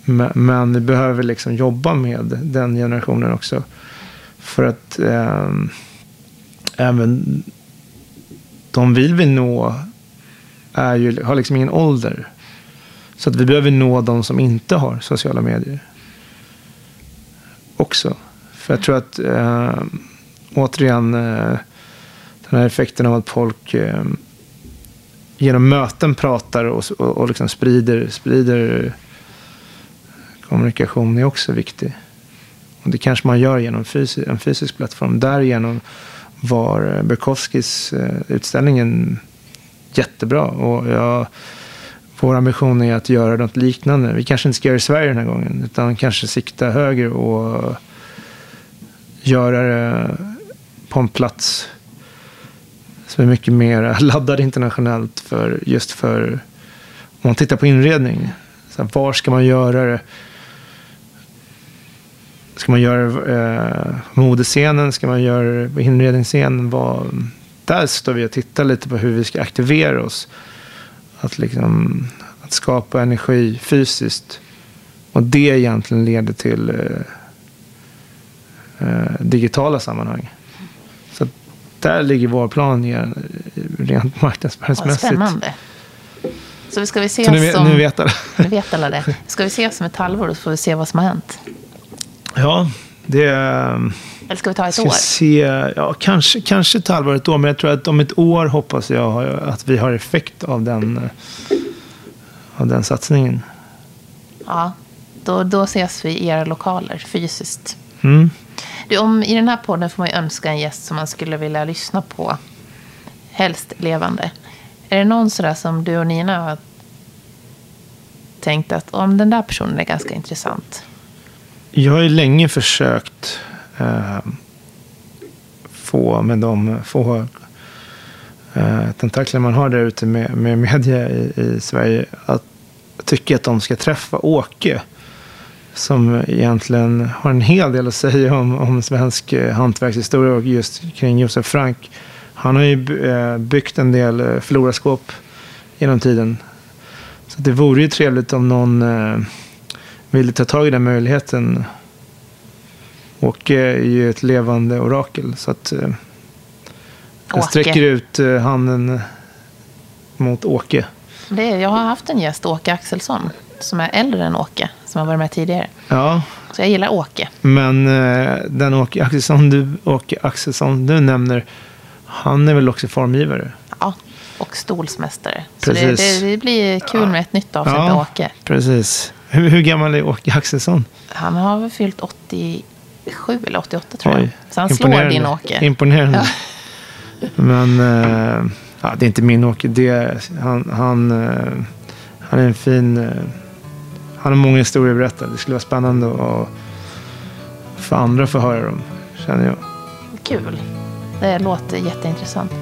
Men, men vi behöver liksom jobba med den generationen också. För att eh, även de vi vill nå är ju, har liksom ingen ålder. Så att vi behöver nå de som inte har sociala medier. Också. För jag tror att eh, återigen eh, den här effekten av att folk eh, genom möten pratar och, och, och liksom sprider, sprider kommunikation är också viktig. Och det kanske man gör genom fysi- en fysisk plattform. Därigenom var eh, Bukowskis eh, utställningen jättebra. Och jag, vår ambition är att göra något liknande. Vi kanske inte ska göra det i Sverige den här gången. Utan kanske sikta högre och göra det på en plats som är mycket mer laddad internationellt. För, just för, om man tittar på inredning. Så här, var ska man göra det? Ska man göra eh, modescenen? Ska man göra inredningsscenen? Vad, där står vi och tittar lite på hur vi ska aktivera oss. Att, liksom, att skapa energi fysiskt. Och det egentligen leder till eh, eh, digitala sammanhang. Så där ligger vår plan igen, rent marknadsföringsmässigt. spännande. Så vi ska vi ses Så nu, vet- om... nu vet alla. Nu vet alla det. Ska vi ses om ett halvår och så får vi se vad som har hänt? Ja, det. Eller ska vi ta ett Ska år? se, ja, kanske, kanske ett halvår, ett år. Men jag tror att om ett år hoppas jag att vi har effekt av den, eh, av den satsningen. Ja, då, då ses vi i era lokaler fysiskt. Mm. Du, om, I den här podden får man ju önska en gäst som man skulle vilja lyssna på. Helst levande. Är det någon sådär som du och Nina har tänkt att om den där personen är ganska intressant? Jag har ju länge försökt eh, få med de få eh, tentakler man har där ute med, med media i, i Sverige att tycka att de ska träffa Åke. Som egentligen har en hel del att säga om, om svensk eh, hantverkshistoria och just kring Josef Frank. Han har ju eh, byggt en del eh, förlorarskåp genom tiden. Så det vore ju trevligt om någon eh, ville ta tag i den möjligheten. Åke är ju ett levande orakel. Så att eh, jag sträcker ut eh, handen mot Åke. Det är, jag har haft en gäst, Åke Axelsson, som är äldre än Åke, som har varit med tidigare. Ja, Så jag gillar Åke. men eh, den Åke Axelsson, du, Åke Axelsson du nämner, han är väl också formgivare? Ja, och stolsmästare. Så det, Precis. det, det blir kul med ett nytt avsnitt med Åke. precis. Hur, hur gammal är Åke Axelsson? Han har väl fyllt 87 eller 88 tror jag. Oj, Så han slår din Åke. Imponerande. Men eh, ja, det är inte min Åke. Det är, han, han, eh, han är en fin... Eh, han har många historier att berätta. Det skulle vara spännande att för andra få höra dem, känner jag. Kul. Det låter jätteintressant.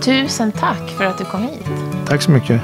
Tusen tack för att du kom hit. Tack så mycket.